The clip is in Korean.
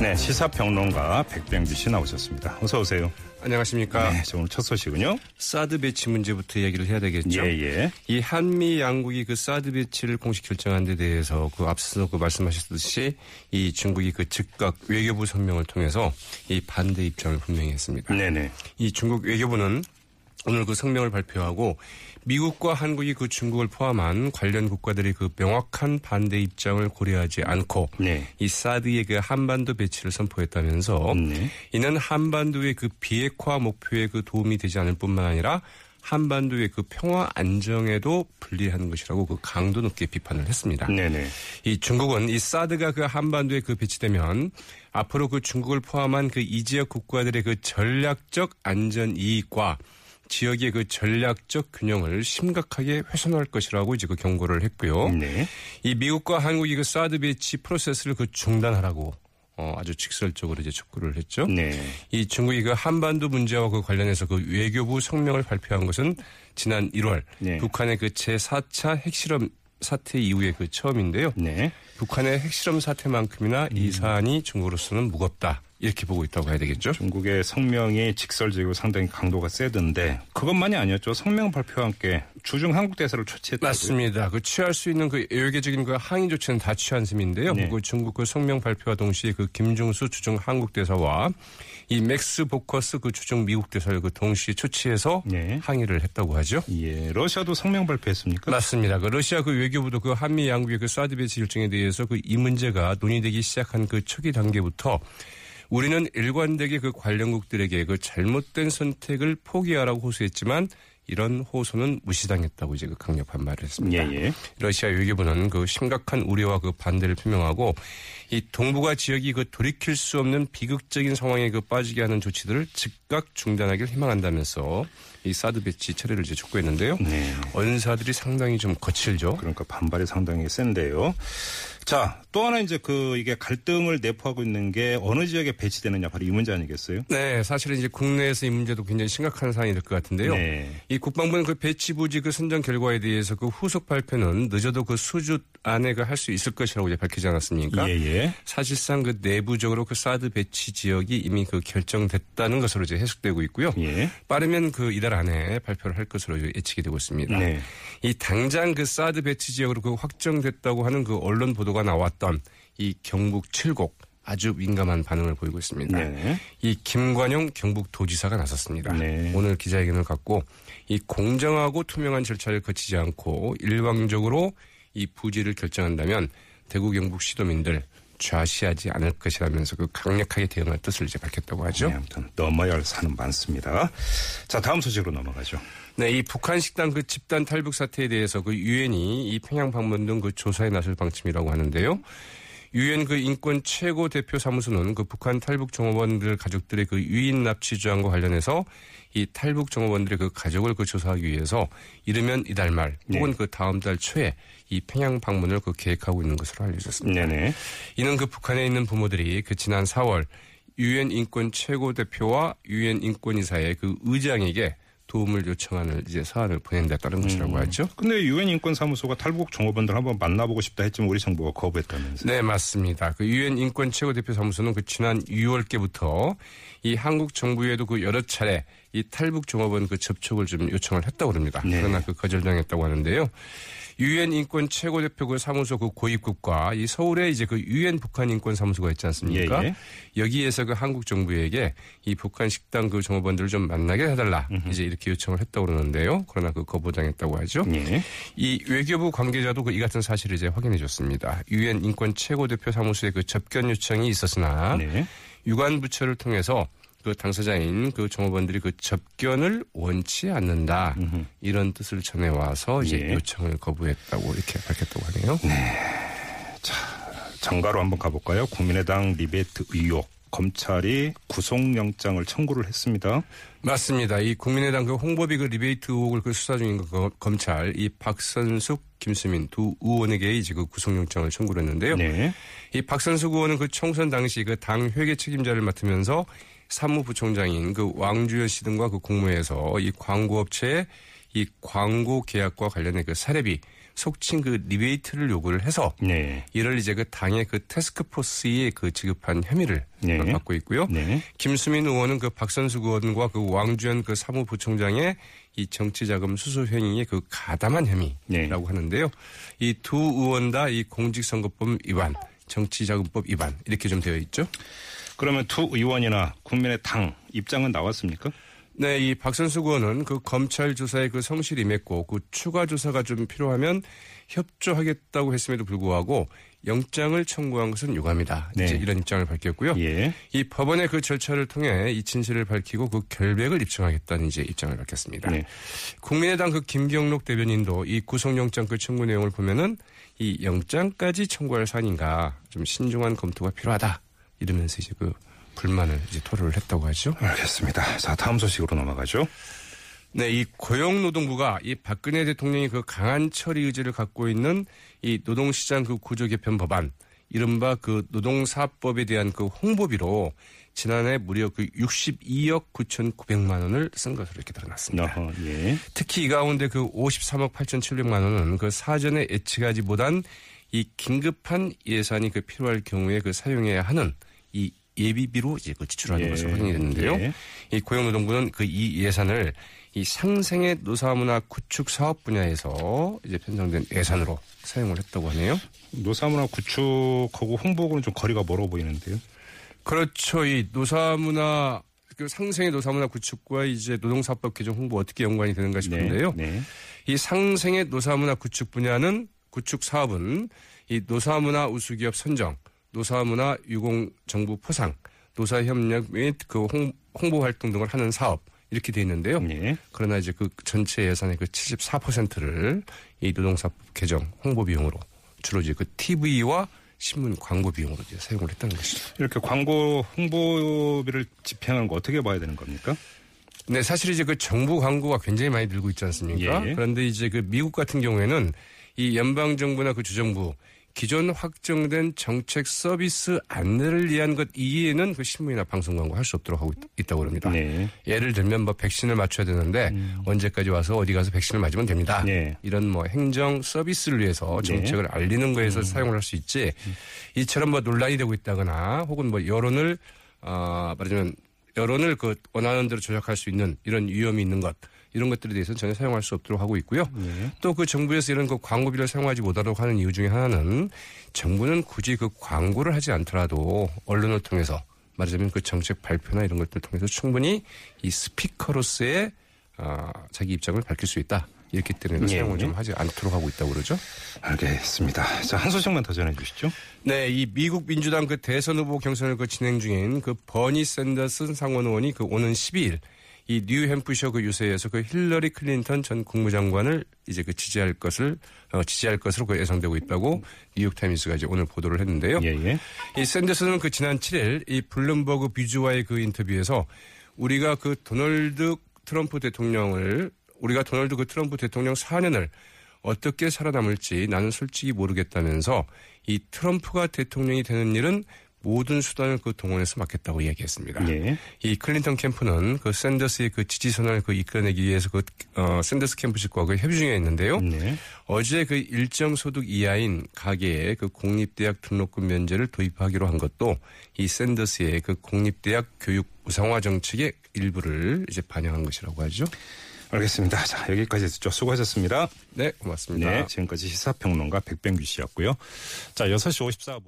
네, 시사평론가 백병규 씨 나오셨습니다. 어서 오세요. 안녕하십니까. 네, 오늘 첫 소식은요. 사드 배치 문제부터 얘기를 해야 되겠죠. 예, 예. 이 한미 양국이 그 사드 배치를 공식 결정한 데 대해서 그 앞서 그 말씀하셨듯이 이 중국이 그 즉각 외교부 성명을 통해서 이 반대 입장을 분명히 했습니다. 네네. 이 중국 외교부는 오늘 그 성명을 발표하고 미국과 한국이 그 중국을 포함한 관련 국가들이 그 명확한 반대 입장을 고려하지 않고 네. 이 사드의 그 한반도 배치를 선포했다면서 네. 이는 한반도의 그 비핵화 목표에 그 도움이 되지 않을 뿐만 아니라 한반도의 그 평화 안정에도 불리한 것이라고 그 강도 높게 비판을 했습니다. 네네. 이 중국은 이 사드가 그 한반도에 그 배치되면 앞으로 그 중국을 포함한 그 이 지역 국가들의 그 전략적 안전 이익과 지역의 그 전략적 균형을 심각하게 훼손할 것이라고 이제 그 경고를 했고요. 네. 이 미국과 한국이 그 사드 배치 프로세스를 그 중단하라고 어, 아주 직설적으로 이제 촉구를 했죠. 네. 이 중국이 그 한반도 문제와 그 관련해서 그 외교부 성명을 발표한 것은 지난 1월 네. 북한의 그 제4차 핵실험 사태 이후에 그 처음인데요. 네. 북한의 핵실험 사태만큼이나 이 사안이 중국으로서는 무겁다. 이렇게 보고 있다고 해야 되겠죠. 중국의 성명이 직설적이고 상당히 강도가 세던데 그것만이 아니었죠. 성명 발표와 함께 주중 한국 대사를 초치했다고요. 맞습니다. 그 취할 수 있는 그 외교적인 그 항의 조치는 다 취한 셈인데요. 네. 그 중국 그 성명 발표와 동시에 그 김장수 주중 한국 대사와 이 맥스 보커스 그 주중 미국 대사를 그 동시에 초치해서 네. 항의를 했다고 하죠. 예. 러시아도 성명 발표했습니까? 맞습니다. 그 러시아 그 외교부도 그 한미 양국의 그 사드 배치 결정에 대해서 그 이 문제가 논의되기 시작한 그 초기 단계부터 우리는 일관되게 그 관련국들에게 그 잘못된 선택을 포기하라고 호소했지만 이런 호소는 무시당했다고 이제 그 강력 반발을 했습니다. 예, 예. 러시아 외교부는 그 심각한 우려와 그 반대를 표명하고 이 동북아 지역이 그 돌이킬 수 없는 비극적인 상황에 그 빠지게 하는 조치들을 즉각 중단하기를 희망한다면서 이 사드 배치 철회를 이제 촉구했는데요. 네. 언사들이 상당히 좀 거칠죠. 그러니까 반발이 상당히 센데요. 자, 또 하나 이제 그 이게 갈등을 내포하고 있는 게 어느 지역에 배치되느냐 바로 이 문제 아니겠어요? 네, 사실은 이제 국내에서 이 문제도 굉장히 심각한 사안이 될 것 같은데요. 네. 이 국방부는 그 배치 부지 그 선정 결과에 대해서 그 후속 발표는 늦어도 그 수주 안에 그 할 수 있을 것이라고 이제 밝히지 않았습니까? 예, 예. 사실상 그 내부적으로 그 사드 배치 지역이 이미 그 결정됐다는 것으로 이제 해석되고 있고요. 예. 빠르면 그 이달 안에 발표를 할 것으로 예측이 되고 있습니다. 네. 이 당장 그 사드 배치 지역으로 그 확정됐다고 하는 그 언론 보도가 나왔던 이 경북 칠곡 아주 민감한 반응을 보이고 있습니다. 네. 이 김관용 경북도지사가 나섰습니다. 네. 오늘 기자회견을 갖고 이 공정하고 투명한 절차를 거치지 않고 일방적으로 이 부지를 결정한다면 대구 경북 시도민들 좌시하지 않을 것이라면서 그 강력하게 대응할 뜻을 이제 밝혔다고 하죠. 네, 아무튼 넘어야 할 산은 많습니다. 자, 다음 소식으로 넘어가죠. 네, 이 북한 식당 그 집단 탈북 사태에 대해서 그 유엔이 이 평양 방문 등 그 조사에 나설 방침이라고 하는데요. 유엔 그 인권 최고 대표 사무소는 그 북한 탈북 종업원들 가족들의 그 유인 납치 주장과 관련해서 이 탈북 종업원들의 그 가족을 그 조사하기 위해서 이르면 이달 말 혹은 그 다음 달 초에 이 평양 방문을 그 계획하고 있는 것으로 알려졌습니다. 네네. 이는 그 북한에 있는 부모들이 그 지난 4월 유엔 인권 최고 대표와 유엔 인권이사의 그 의장에게 도움을 요청하는 이제 사안을 보낸다는 것이라고 하죠. 근데 유엔 인권 사무소가 탈북 종업원들 한번 만나보고 싶다 했지만 우리 정부가 거부했다면서요. 네, 맞습니다. 그 유엔 인권 최고 대표 사무소는 그 지난 6월께부터 이 한국 정부에도 그 여러 차례 이 탈북 종업원 그 접촉을 좀 요청을 했다고 합니다. 네. 그러나 그 거절당했다고 하는데요. 유엔 인권 최고 대표 그 사무소 그 고위국과 이 서울에 이제 그 유엔 북한 인권 사무소가 있지 않습니까? 예, 예. 여기에서 그 한국 정부에게 이 북한 식당 그 종업원들을 좀 만나게 해달라 이제 이렇게 요청을 했다고 그러는데요. 그러나 그 거부당했다고 하죠. 예. 이 외교부 관계자도 그 이 같은 사실을 이제 확인해 줬습니다. 유엔 인권 최고 대표 사무소에 그 접견 요청이 있었으나 네. 유관 부처를 통해서 그 당사자인 그 종업원들이 그 접견을 원치 않는다 이런 뜻을 전해 와서 이제 예. 요청을 거부했다고 이렇게 밝혔다고 하네요. 정가로 한번 가볼까요? 국민의당 리베이트 의혹. 검찰이 구속영장을 청구를 했습니다. 맞습니다. 이 국민의당 그 홍보비 그 리베이트 의혹을 그 수사 중인 그 검찰 이 박선숙, 김수민 두 의원에게 이제 그 구속영장을 청구를 했는데요. 네. 이 박선숙 의원은 그 총선 당시 그 당 회계 책임자를 맡으면서 사무부총장인 그 왕주현 씨 등과 그 공모해서 이 광고업체에 이 광고 계약과 관련된 그 사례비 속칭 그 리베이트를 요구를 해서 네. 이를 이제 그 당의 그 테스크포스에 그 지급한 혐의를 네. 받고 있고요. 네. 김수민 의원은 그 박선수 의원과 그 왕주현 그 사무부총장의 이 정치자금 수수 행위의 그 가담한 혐의라고 네. 하는데요. 이 두 의원 다 이 공직선거법 위반, 정치자금법 위반 이렇게 좀 되어 있죠. 그러면 두 의원이나 국민의 당 입장은 나왔습니까? 네, 이 박선수 의원은 그 검찰 조사에 그 성실히 임했고 그 추가 조사가 좀 필요하면 협조하겠다고 했음에도 불구하고 영장을 청구한 것은 유감이다. 네. 이제 이런 입장을 밝혔고요. 예. 이 법원의 그 절차를 통해 이 진실을 밝히고 그 결백을 입증하겠다는 이제 입장을 밝혔습니다. 네. 국민의당 그 김경록 대변인도 이 구속영장 그 청구 내용을 보면은 이 영장까지 청구할 사안인가 좀 신중한 검토가 필요하다 이러면서 이제 그 불만을 이제 토로를 했다고 하죠. 알겠습니다. 자, 다음 소식으로 넘어가죠. 네, 이 고용노동부가 이 박근혜 대통령이 그 강한 처리 의지를 갖고 있는 이 노동시장 그 구조 개편 법안, 이른바 그 노동사업법에 대한 그 홍보비로 지난해 무려 그 62억 9,900만 원을 쓴 것으로 이렇게 드러났습니다. 어허, 예. 특히 이 가운데 그 53억 8,700만 원은 그 사전에 예측하지 못한 이 긴급한 예산이 그 필요할 경우에 그 사용해야 하는 이 예비비로 이제 그 지출하는 예. 것으로 확인이 됐는데요. 예. 이 고용노동부는 그 이 예산을 이 상생의 노사문화 구축 사업 분야에서 이제 편성된 예산으로 사용을 했다고 하네요. 노사문화 구축하고 홍보하고는 좀 거리가 멀어 보이는데요. 그렇죠. 이 노사문화 그 상생의 노사문화 구축과 이제 노동사법 개정 홍보 어떻게 연관이 되는가 싶은데요. 네. 이 상생의 노사문화 구축 분야는 구축 사업은 이 노사문화 우수기업 선정, 노사문화 유공 정부 포상, 노사협력 및 그 홍보 활동 등을 하는 사업 이렇게 돼 있는데요. 네. 그러나 이제 그 전체 예산의 그 74%를 이 노동사법 개정 홍보 비용으로 주로 이제 그 TV와 신문 광고 비용으로 이제 사용을 했다는 것이죠. 이렇게 광고 홍보비를 집행한 거 어떻게 봐야 되는 겁니까? 네, 사실 이제 그 정부 광고가 굉장히 많이 늘고 있지 않습니까? 예. 그런데 이제 그 미국 같은 경우에는 이 연방 정부나 그 주정부 기존 확정된 정책 서비스 안내를 위한 것 이외에는 그 신문이나 방송 광고 할 수 없도록 하고 있, 다고 그럽니다. 네. 예를 들면 뭐 백신을 맞춰야 되는데 언제까지 와서 어디 가서 백신을 맞으면 됩니다. 네. 이런 뭐 행정 서비스를 위해서 정책을 알리는 거에서 사용을 할 수 있지. 이처럼 뭐 논란이 되고 있다거나 혹은 뭐 여론을 어 말하자면 여론을 그 원하는 대로 조작할 수 있는 이런 위험이 있는 것 이런 것들에 대해서는 전혀 사용할 수 없도록 하고 있고요. 또그 정부에서 이런 그 광고비를 사용하지 못하도록 하는 이유 중에 하나는 정부는 굳이 그 광고를 하지 않더라도 언론을 통해서 말하자면 그 정책 발표나 이런 것들을 통해서 충분히 이 스피커로서의 어, 자기 입장을 밝힐 수 있다. 이렇기 때문에 그 예. 사용을 좀 하지 않도록 하고 있다고 그러죠. 알겠습니다. 자, 한 소식만 더 전해 주시죠. 네, 이 미국 민주당 그 대선 후보 경선을 그 진행 중인 그 버니 샌더슨 상원 의원이 그 오는 12일 이 뉴햄프셔 그 유세에서 그 힐러리 클린턴 전 국무장관을 이제 그 지지할 것을 어, 지지할 것으로 그 예상되고 있다고 뉴욕 타임스가 이제 오늘 보도를 했는데요. 예, 예. 이 샌더스는 그 지난 7일 이 블룸버그 비주와의 그 인터뷰에서 우리가 그 도널드 트럼프 대통령을 우리가 도널드 그 트럼프 대통령 4년을 어떻게 살아남을지 나는 솔직히 모르겠다면서 이 트럼프가 대통령이 되는 일은 모든 수단을 그 동원해서 막겠다고 이야기했습니다. 예. 이 클린턴 캠프는 그 샌더스의 그 지지선을 그 이끌어내기 위해서 그 어, 샌더스 캠프 측과 그 협의 중에 있는데요. 네. 어제 그 일정 소득 이하인 가계에 그 공립대학 등록금 면제를 도입하기로 한 것도 이 샌더스의 그 공립대학 교육 우상화 정책의 일부를 이제 반영한 것이라고 하죠. 알겠습니다. 자, 여기까지 듣죠. 수고하셨습니다. 네, 고맙습니다. 네. 지금까지 시사평론가 백병규 씨였고요. 자, 6시 54분.